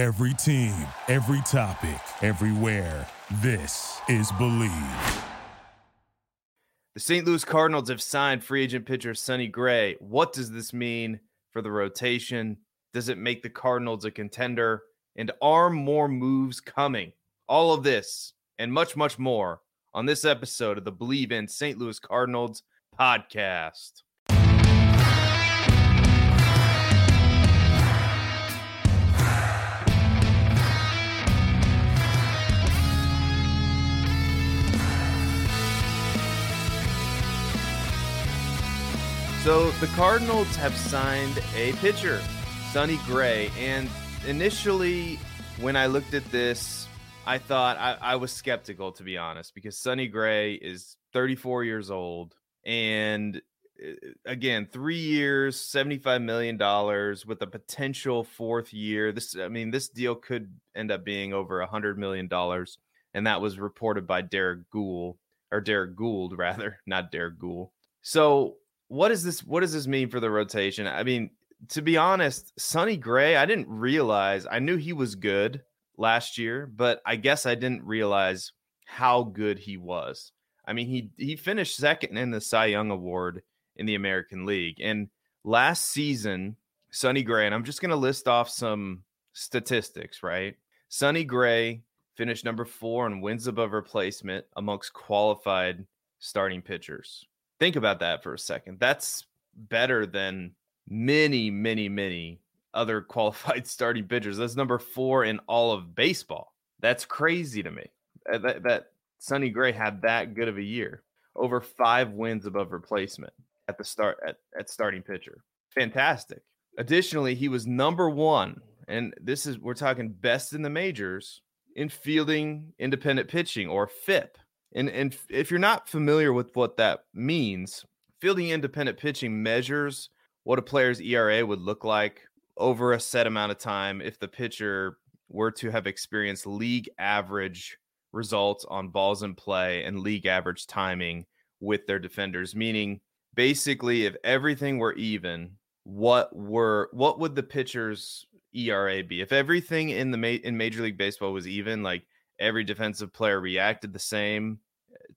Every team, every topic, everywhere. This is Bleav. The St. Louis Cardinals have signed free agent pitcher Sonny Gray. What does this mean for the rotation? Does it make the Cardinals a contender? And are more moves coming? All of this and much, much more on this episode of the Bleav in St. Louis Cardinals podcast. So the Cardinals have signed a pitcher, Sonny Gray. And initially, when I looked at this, I thought I, I, was skeptical, to be honest, because Sonny Gray is 34 years old. And uh, again, three years, $75 million with a potential fourth year. This, I mean, this deal could end up being over $100 million. And that was reported by Derek Gould, or Derek Gould, rather, not Derek Gould. So what is this? What does this mean for the rotation? I mean, to be honest, Sonny Gray, I didn't realize. I knew he was good last year, but I guess I didn't realize how good he was. I mean, he he finished second in the Cy Young Award in the American League, and last season, Sonny Gray, and I'm just going to list off some statistics. Right, Sonny Gray finished number four in wins above replacement amongst qualified starting pitchers. Think about that for a second. That's better than many, many, many other qualified starting pitchers. That's number four in all of baseball. That's crazy to me. That, that Sonny Gray had that good of a year. Over five wins above replacement at the start at, at starting pitcher. Fantastic. Additionally, he was number one, and this is we're talking best in the majors in fielding independent pitching or FIP. And and if you're not familiar with what that means, fielding independent pitching measures what a player's ERA would look like over a set amount of time if the pitcher were to have experienced league average results on balls in play and league average timing with their defenders. Meaning basically if everything were even what were what would the pitcher's ERA be? If everything in the ma- in major league baseball was even like every defensive player reacted the same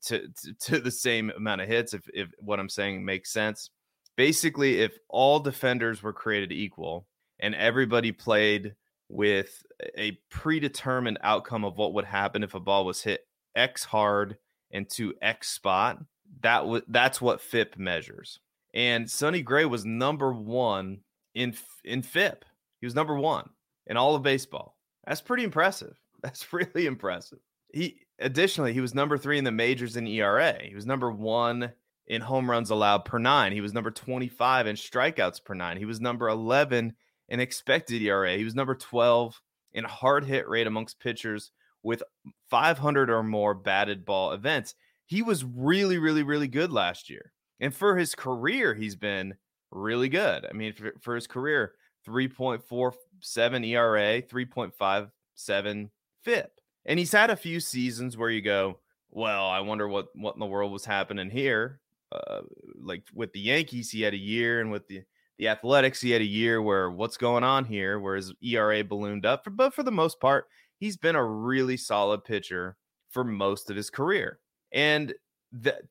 to, to, to the same amount of hits if if what I'm saying makes sense. Basically, if all defenders were created equal and everybody played with a predetermined outcome of what would happen if a ball was hit X hard into X spot, that was that's what FIP measures. And Sonny Gray was number one in in FIP. He was number one in all of baseball. That's pretty impressive. That's really impressive. He additionally he was number three in the majors in ERA. He was number one in home runs allowed per nine. He was number 25 in strikeouts per nine. He was number 11 in expected ERA. He was number 12 in hard hit rate amongst pitchers with 500 or more batted ball events. He was really, really, really good last year. And for his career, he's been really good. I mean, for, for his career, 3.47 ERA, 3.57 FIP. And he's had a few seasons where you go, well, I wonder what what in the world was happening here. Uh, like with the Yankees, he had a year, and with the the Athletics, he had a year where what's going on here, where his ERA ballooned up. But for the most part, he's been a really solid pitcher for most of his career. And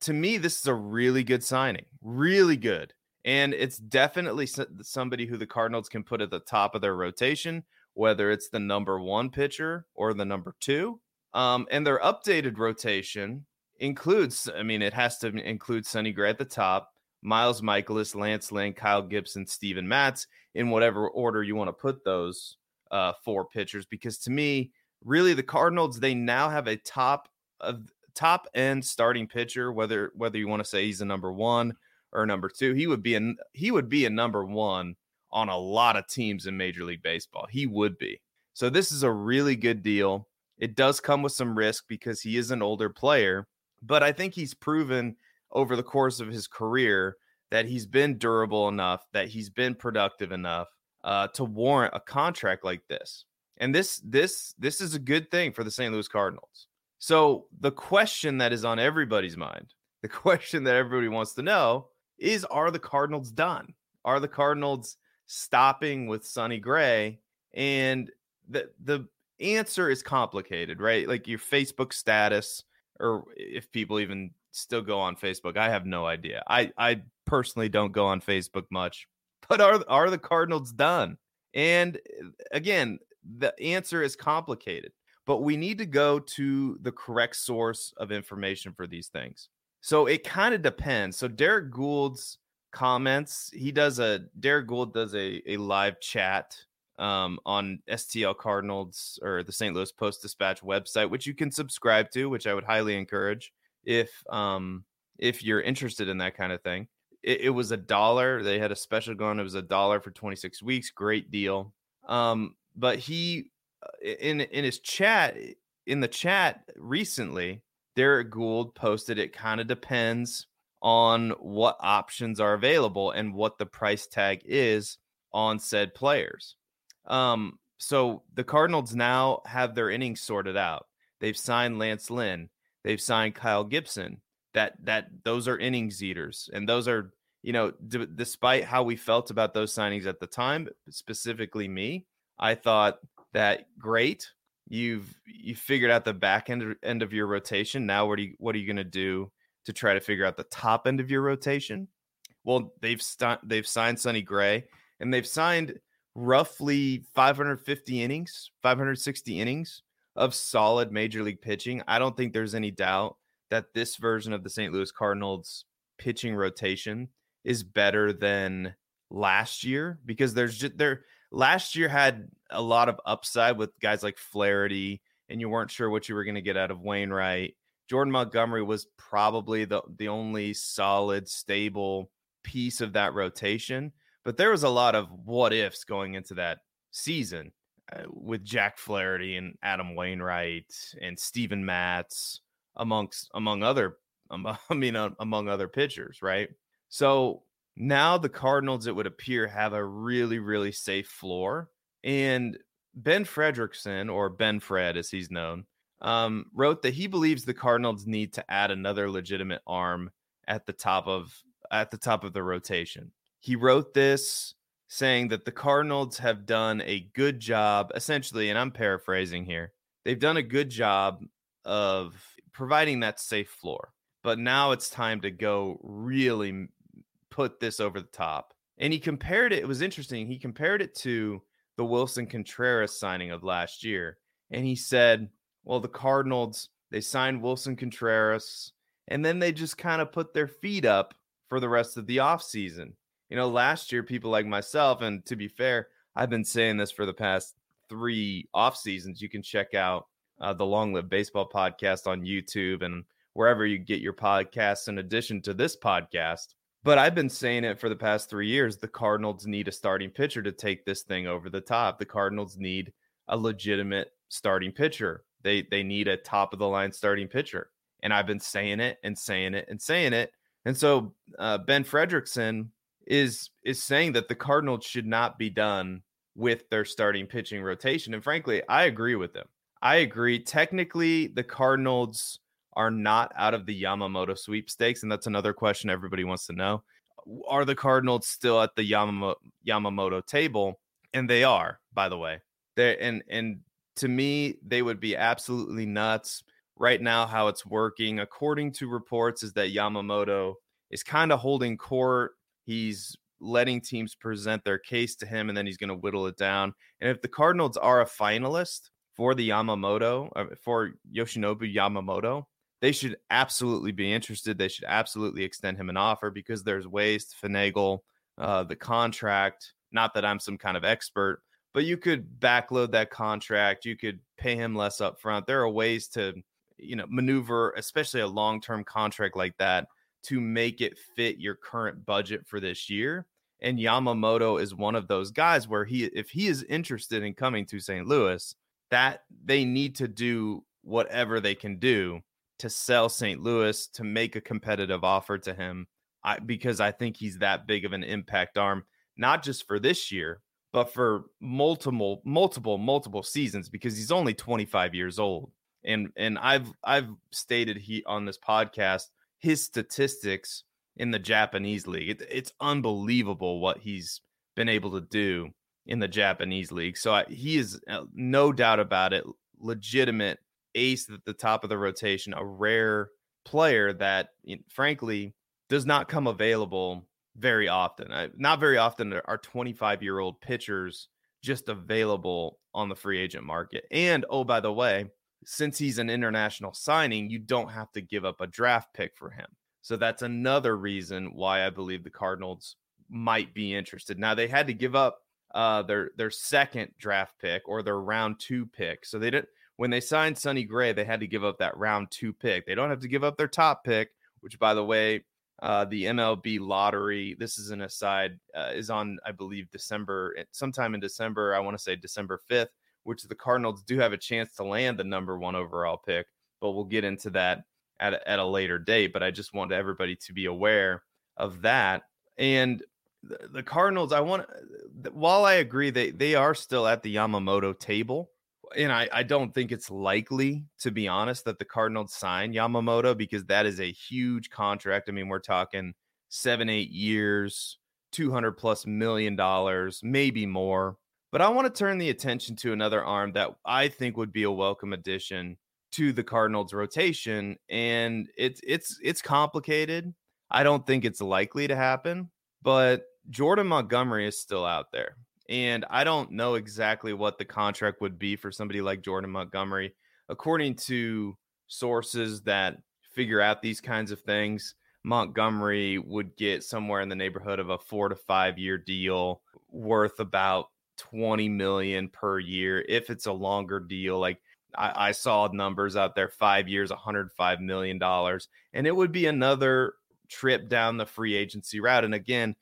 to me, this is a really good signing, really good. And it's definitely somebody who the Cardinals can put at the top of their rotation whether it's the number one pitcher or the number two. Um, and their updated rotation includes, I mean, it has to include Sonny Gray at the top, Miles Mikolas, Lance Lynn, Kyle Gibson, Steven Matz, in whatever order you want to put those uh, four pitchers. Because to me, really, the Cardinals they now have a top of top end starting pitcher. Whether whether you want to say he's a number one or number two, he would be a he would be a number one on a lot of teams in Major League Baseball. He would be. So this is a really good deal. It does come with some risk because he is an older player, but I think he's proven over the course of his career that he's been durable enough, that he's been productive enough uh, to warrant a contract like this. And this this this is a good thing for the St. Louis Cardinals. So the question that is on everybody's mind, the question that everybody wants to know is are the Cardinals done? Are the Cardinals stopping with Sonny Gray. And the the answer is complicated, right? Like your Facebook status, or if people even still go on Facebook. I have no idea. I I personally don't go on Facebook much. But are are the Cardinals done? And uh, again, the answer is complicated. But we need to go to the correct source of information for these things. So it kind of depends. So Derrick Goold's comments, he does a Derrick Goold does a, a live chat um, on STL Cardinals or the St. Louis Post Dispatch website, which you can subscribe to, which I would highly encourage if um, if you're interested in that kind of thing. It, it was a dollar. They had a special going. It was a dollar for 26 weeks. Great deal. Um, but he uh, in in his chat in the chat recently, Derrick Goold posted it kind of depends on what options are available and what the price tag is on said players. Um, so the Cardinals now have their innings sorted out. They've signed Lance Lynn. They've signed Kyle Gibson. That that those are innings eaters, and those are you know, d- despite how we felt about those signings at the time, specifically me, I thought that great. You've you figured out the back end end of your rotation. Now, what are you what are you going to do to try to figure out the top end of your rotation? Well, they've st- they've signed Sonny Gray, and they've signed roughly 550 innings, 560 innings of solid major league pitching. I don't think there's any doubt that this version of the St. Louis Cardinals pitching rotation is better than last year because there's just there last year had a lot of upside with guys like Flaherty and you weren't sure what you were going to get out of Wainwright. Jordan Montgomery was probably the the only solid stable piece of that rotation but there was a lot of what ifs going into that season uh, with Jack Flaherty and Adam Wainwright and Steven Matz amongst among other um, I mean uh, among other pitchers, right? So now the Cardinals it would appear have a really really safe floor and Ben Frederickson or Ben Fred as he's known um, wrote that he believes the Cardinals need to add another legitimate arm at the top of at the top of the rotation. He wrote this saying that the Cardinals have done a good job, essentially, and I'm paraphrasing here. They've done a good job of providing that safe floor, but now it's time to go really put this over the top. And he compared it, it was interesting. He compared it to the Willson Contreras signing of last year. And he said, well, the Cardinals, they signed Willson Contreras, and then they just kind of put their feet up for the rest of the offseason you know, last year, people like myself, and to be fair, I've been saying this for the past three off seasons. You can check out uh, the Long Live Baseball podcast on YouTube and wherever you get your podcasts, in addition to this podcast. But I've been saying it for the past three years. The Cardinals need a starting pitcher to take this thing over the top. The Cardinals need a legitimate starting pitcher. They they need a top of the line starting pitcher. And I've been saying it and saying it and saying it. And so uh, Ben Frederickson is is saying that the Cardinals should not be done with their starting pitching rotation. And frankly, I agree with them. I agree. Technically, the Cardinals are not out of the Yamamoto sweepstakes, and that's another question everybody wants to know. Are the Cardinals still at the Yamamoto, Yamamoto table? And they are, by the way. They and and to me, they would be absolutely nuts right now. How it's working, according to reports, is that Yamamoto is kind of holding court He's letting teams present their case to him and then he's going to whittle it down. And if the Cardinals are a finalist for the Yamamoto, uh, for Yoshinobu Yamamoto, they should absolutely be interested. They should absolutely extend him an offer because there's ways to finagle uh, the contract. Not that I'm some kind of expert, but you could backload that contract. You could pay him less upfront. There are ways to, you know, maneuver, especially a long term contract like that to make it fit your current budget for this year. And Yamamoto is one of those guys where he, if he is interested in coming to St. Louis, that they need to do whatever they can do to sell St. Louis to make a competitive offer to him. I, because I think he's that big of an impact arm, not just for this year, but for multiple, multiple, multiple seasons. Because he's only 25 years old, and and I've I've stated he on this podcast his statistics in the Japanese league. It, it's unbelievable what he's been able to do in the Japanese league. So I, he is uh, no doubt about it, legitimate ace at the top of the rotation, a rare player that, frankly, does not come available very often. I, not very often are 25 year old pitchers just available on the free agent market. And oh, by the way, since he's an international signing, you don't have to give up a draft pick for him. So that's another reason why I believe the Cardinals might be interested. Now they had to give up uh, their their second draft pick or their round two pick. So they didn't when they signed Sonny Gray, they had to give up that round two pick. They don't have to give up their top pick, which by the way, uh, the MLB lottery. This is an aside. Uh, is on I believe December sometime in December. I want to say December fifth, which the Cardinals do have a chance to land the number one overall pick. But we'll get into that at a, at a later date. But I just want everybody to be aware of that. And the, the Cardinals, I want. While I agree they they are still at the Yamamoto table and I, I don't think it's likely, to be honest, that the Cardinals sign Yamamoto because that is a huge contract. I mean, we're talking seven, eight years, 200 plus million dollars, maybe more. But I want to turn the attention to another arm that I think would be a welcome addition to the Cardinals rotation. And it's it's it's complicated. I don't think it's likely to happen, but Jordan Montgomery is still out there. And I don't know exactly what the contract would be for somebody like Jordan Montgomery. According to sources that figure out these kinds of things, Montgomery would get somewhere in the neighborhood of a four to five year deal worth about 20 million per year. If it's a longer deal, like I, I saw numbers out there, five years, 105 million dollars, and it would be another trip down the free agency route. And again,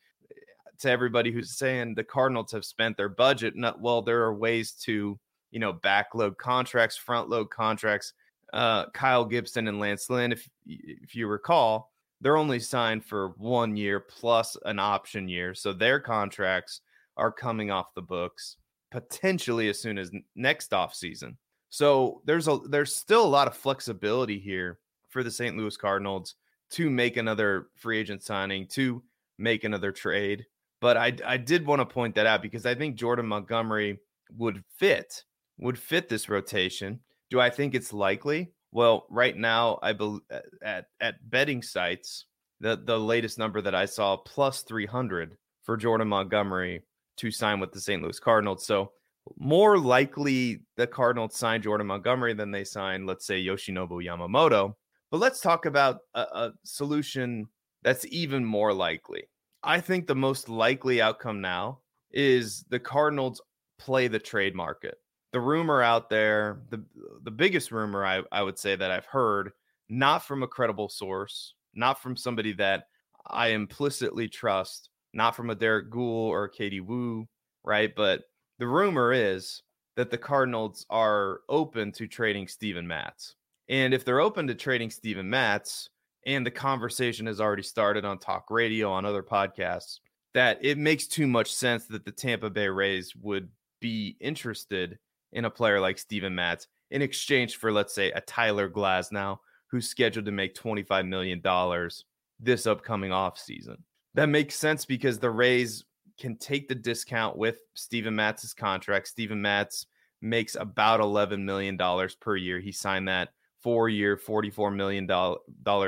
to everybody who's saying the Cardinals have spent their budget. Not, well, there are ways to, you know, backload contracts, front load contracts. Uh, Kyle Gibson and Lance Lynn, if if you recall, they're only signed for one year plus an option year, so their contracts are coming off the books potentially as soon as next off season. So there's a there's still a lot of flexibility here for the St. Louis Cardinals to make another free agent signing, to make another trade. But I I did want to point that out because I think Jordan Montgomery would fit would fit this rotation. Do I think it's likely? Well, right now I believe uh, at at betting sites the the latest number that I saw plus 300 for Jordan Montgomery to sign with the St. Louis Cardinals. So more likely the Cardinals sign Jordan Montgomery than they sign, let's say, Yoshinobu Yamamoto. But let's talk about a, a solution that's even more likely. I think the most likely outcome now is the Cardinals play the trade market. The rumor out there, the the biggest rumor I, I would say that I've heard, not from a credible source, not from somebody that I implicitly trust, not from a Derrick Goold or Katie Woo, right? But the rumor is that the Cardinals are open to trading Steven Matz. And if they're open to trading Steven Matz, and the conversation has already started on talk radio on other podcasts that it makes too much sense that the Tampa Bay Rays would be interested in a player like Steven Matz in exchange for let's say a Tyler Glasnow who's scheduled to make 25 million dollars this upcoming offseason. That makes sense because the Rays can take the discount with Steven Matz's contract. Steven Matz makes about 11 million dollars per year. He signed that four year, $44 million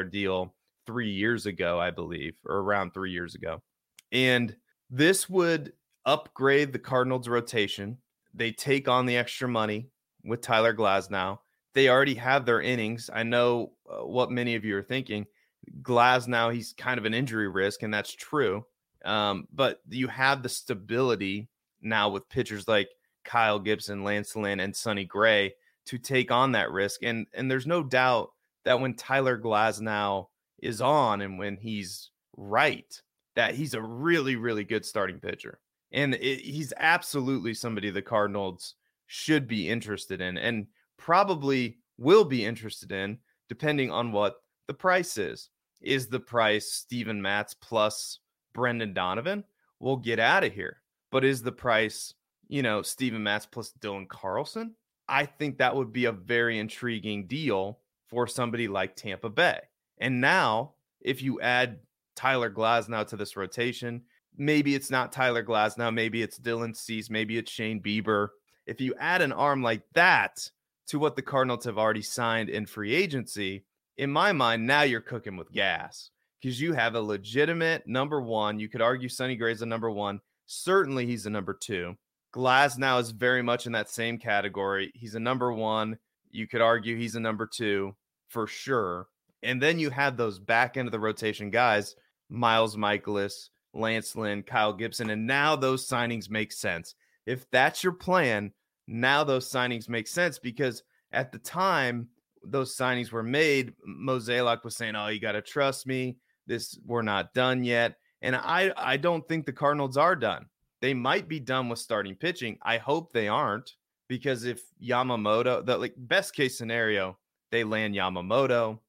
deal three years ago, I believe, or around three years ago. And this would upgrade the Cardinals' rotation. They take on the extra money with Tyler Glasnow. They already have their innings. I know uh, what many of you are thinking. Glasnow, he's kind of an injury risk, and that's true. Um, but you have the stability now with pitchers like Kyle Gibson, Lance Lynn, and Sonny Gray to take on that risk. And and there's no doubt that when Tyler Glasnow is on and when he's right, that he's a really, really good starting pitcher. And it, he's absolutely somebody the Cardinals should be interested in and probably will be interested in, depending on what the price is. Is the price Steven Matz plus Brendan Donovan? We'll get out of here. But is the price, you know, Steven Matz plus Dylan Carlson? I think that would be a very intriguing deal for somebody like Tampa Bay. And now, if you add Tyler Glasnow to this rotation, maybe it's not Tyler Glasnow, maybe it's Dylan Cease, maybe it's Shane Bieber. If you add an arm like that to what the Cardinals have already signed in free agency, in my mind, now you're cooking with gas because you have a legitimate number one. You could argue Sonny Gray's a number one. Certainly, he's a number two. Glasnow is very much in that same category. He's a number one. You could argue he's a number two for sure. And then you have those back end of the rotation guys, Miles Mikolas, Lance Lynn, Kyle Gibson. And now those signings make sense. If that's your plan, now those signings make sense because at the time those signings were made, Mozeliak was saying, Oh, you got to trust me. This we're not done yet. And I, I don't think the Cardinals are done. They might be done with starting pitching. I hope they aren't because if Yamamoto, the like best case scenario, they land Yamamoto.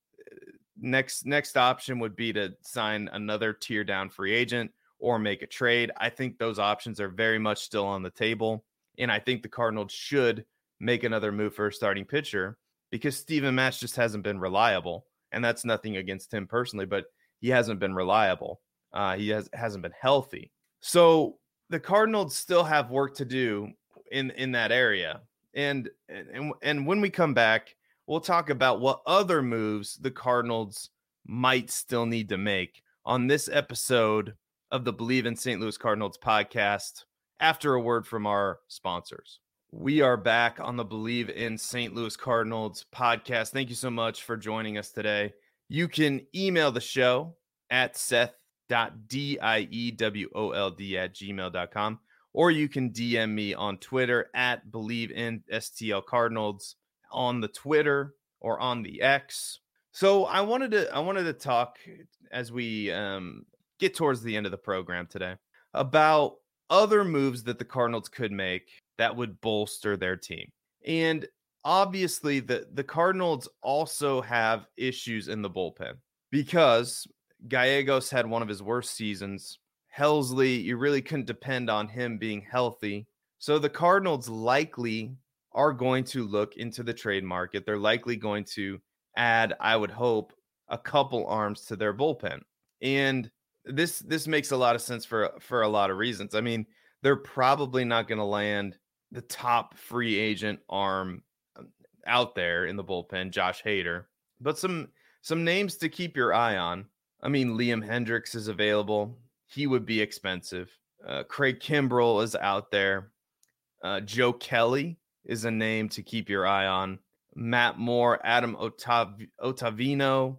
Next next option would be to sign another tier down free agent or make a trade. I think those options are very much still on the table. And I think the Cardinals should make another move for a starting pitcher because Steven Matz just hasn't been reliable. And that's nothing against him personally, but he hasn't been reliable. Uh, he has, hasn't been healthy. So the Cardinals still have work to do in in that area. And and and when we come back, we'll talk about what other moves the Cardinals might still need to make on this episode of the Bleav in St. Louis Cardinals podcast after a word from our sponsors. We are back on the Bleav in St. Louis Cardinals podcast. Thank you so much for joining us today. You can email the show at Seth D-I-E-W-O-L-D at gmail.com. Or you can DM me on Twitter at believe in STL Cardinals on the Twitter or on the X. So I wanted to I wanted to talk as we um, get towards the end of the program today about other moves that the Cardinals could make that would bolster their team. And obviously the the Cardinals also have issues in the bullpen because Gallegos had one of his worst seasons. Helsley, you really couldn't depend on him being healthy. So the Cardinals likely are going to look into the trade market. They're likely going to add, I would hope, a couple arms to their bullpen. And this this makes a lot of sense for for a lot of reasons. I mean, they're probably not going to land the top free agent arm um, out there in the bullpen, Josh Hader. But some some names to keep your eye on. I mean, Liam Hendriks is available. He would be expensive. Uh, Craig Kimbrel is out there. Uh, Joe Kelly is a name to keep your eye on. Matt Moore, Adam Otav- Ottavino,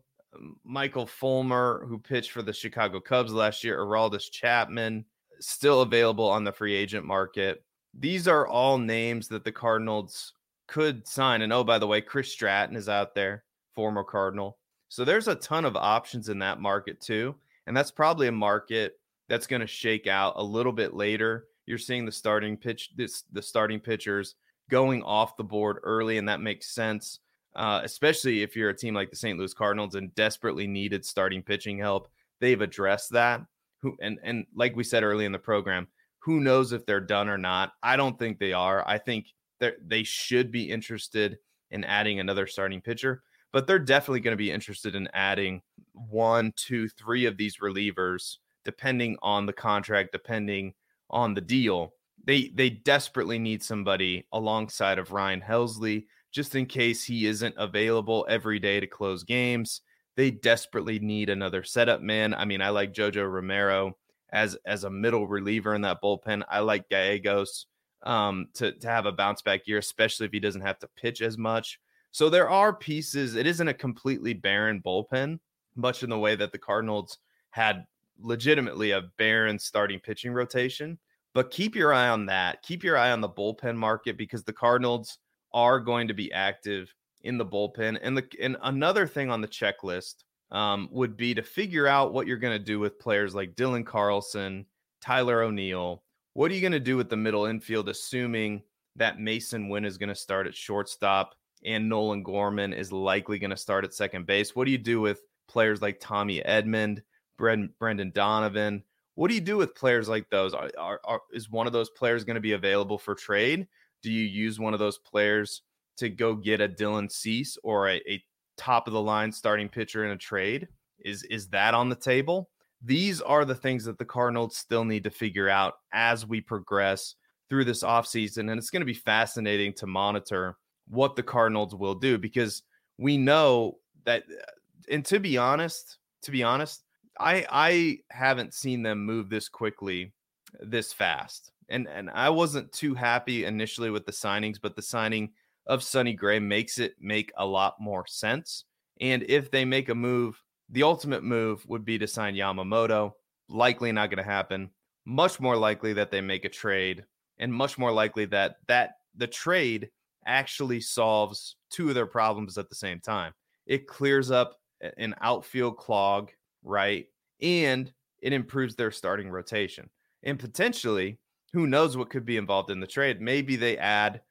Michael Fulmer, who pitched for the Chicago Cubs last year, Aroldis Chapman, still available on the free agent market. These are all names that the Cardinals could sign. And oh, by the way, Chris Stratton is out there, former Cardinal. So there's a ton of options in that market too. And that's probably a market that's going to shake out a little bit later. You're seeing the starting pitch, this the starting pitchers going off the board early, and that makes sense. Uh, especially if you're a team like the St. Louis Cardinals and desperately needed starting pitching help. They've addressed that. Who and and like we said early in the program, who knows if they're done or not? I don't think they are. I think they they should be interested in adding another starting pitcher but they're definitely going to be interested in adding one, two, three of these relievers, depending on the contract, depending on the deal. They they desperately need somebody alongside of Ryan Helsley, just in case he isn't available every day to close games. They desperately need another setup man. I mean, I like Jojo Romero as as a middle reliever in that bullpen. I like Gallegos um, to to have a bounce back year, especially if he doesn't have to pitch as much. So there are pieces. It isn't a completely barren bullpen, much in the way that the Cardinals had legitimately a barren starting pitching rotation. But keep your eye on that. Keep your eye on the bullpen market because the Cardinals are going to be active in the bullpen. And the and another thing on the checklist um, would be to figure out what you're going to do with players like Dylan Carlson, Tyler O'Neill. What are you going to do with the middle infield, assuming that Masyn Winn is going to start at shortstop? And Nolan Gorman is likely going to start at second base. What do you do with players like Tommy Edman, Brendan Donovan? What do you do with players like those? Are, are, are, is one of those players going to be available for trade? Do you use one of those players to go get a Dylan Cease or a, a top of the line starting pitcher in a trade? Is is that on the table? These are the things that the Cardinals still need to figure out as we progress through this offseason. And it's going to be fascinating to monitor what the Cardinals will do because we know that, uh, and to be honest, to be honest, I I haven't seen them move this quickly, this fast. And and I wasn't too happy initially with the signings, but the signing of Sonny Gray makes it make a lot more sense. And if they make a move, the ultimate move would be to sign Yamamoto. Likely not going to happen. Much more likely that they make a trade, and much more likely that that the trade actually solves two of their problems at the same time. It clears up an outfield clog, right? And it improves their starting rotation. And potentially, who knows what could be involved in the trade? Maybe they add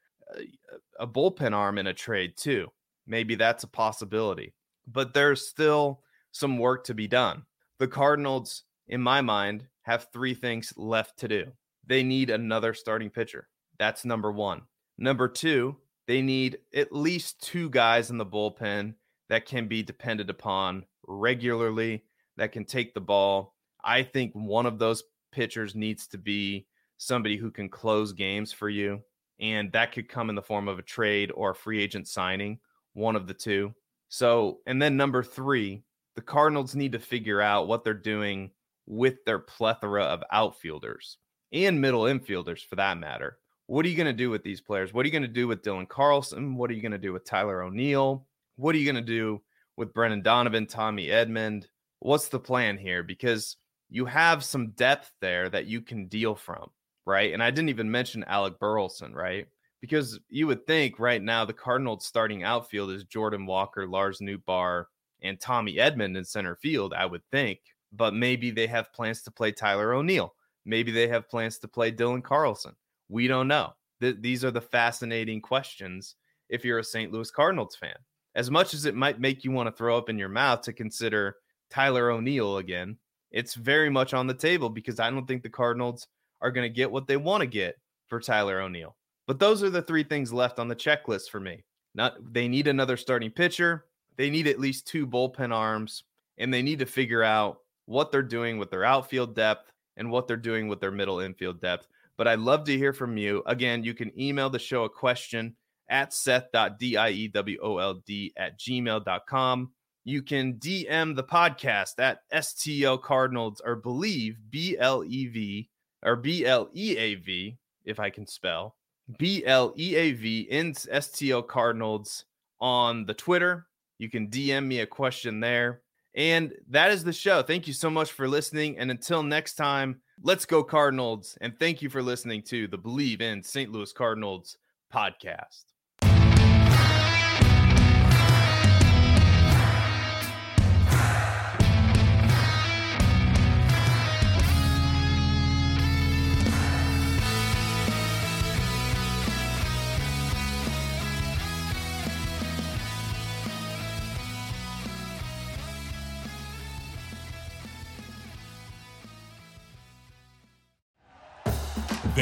a, bullpen arm in a trade too. Maybe that's a possibility. But there's still some work to be done. The Cardinals, in my mind, have three things left to do. They need another starting pitcher. That's number one. Number two, they need at least two guys in the bullpen that can be depended upon regularly, that can take the ball. I think one of those pitchers needs to be somebody who can close games for you. And that could come in the form of a trade or a free agent signing, one of the two. So, and then number three, the Cardinals need to figure out what they're doing with their plethora of outfielders and middle infielders for that matter. What are you going to do with these players? What are you going to do with Dylan Carlson? What are you going to do with Tyler O'Neill? What are you going to do with Brendan Donovan, Tommy Edman? What's the plan here? Because you have some depth there that you can deal from, right? And I didn't even mention Alec Burleson, right? Because you would think right now the Cardinals starting outfield is Jordan Walker, Lars Nootbaar, and Tommy Edman in center field, I would think. But maybe they have plans to play Tyler O'Neill. Maybe they have plans to play Dylan Carlson. We don't know. Th- these are the fascinating questions if you're a St. Louis Cardinals fan. As much as it might make you want to throw up in your mouth to consider Tyler O'Neill again, it's very much on the table because I don't think the Cardinals are going to get what they want to get for Tyler O'Neill. But those are the three things left on the checklist for me. Not they need another starting pitcher they need at least two bullpen arms and they need to figure out what they're doing with their outfield depth and what they're doing with their middle infield depth. But I'd love to hear from you. Again, you can email the show a question at seth.diewold at gmail.com. You can DM the podcast at STL Cardinals or believe B L E V or B L E A V, if I can spell B L E A V in STL Cardinals on the Twitter you can DM me a question there. And that is the show. Thank you so much for listening. And until next time, let's go Cardinals. And thank you for listening to the Bleav in St. Louis Cardinals podcast.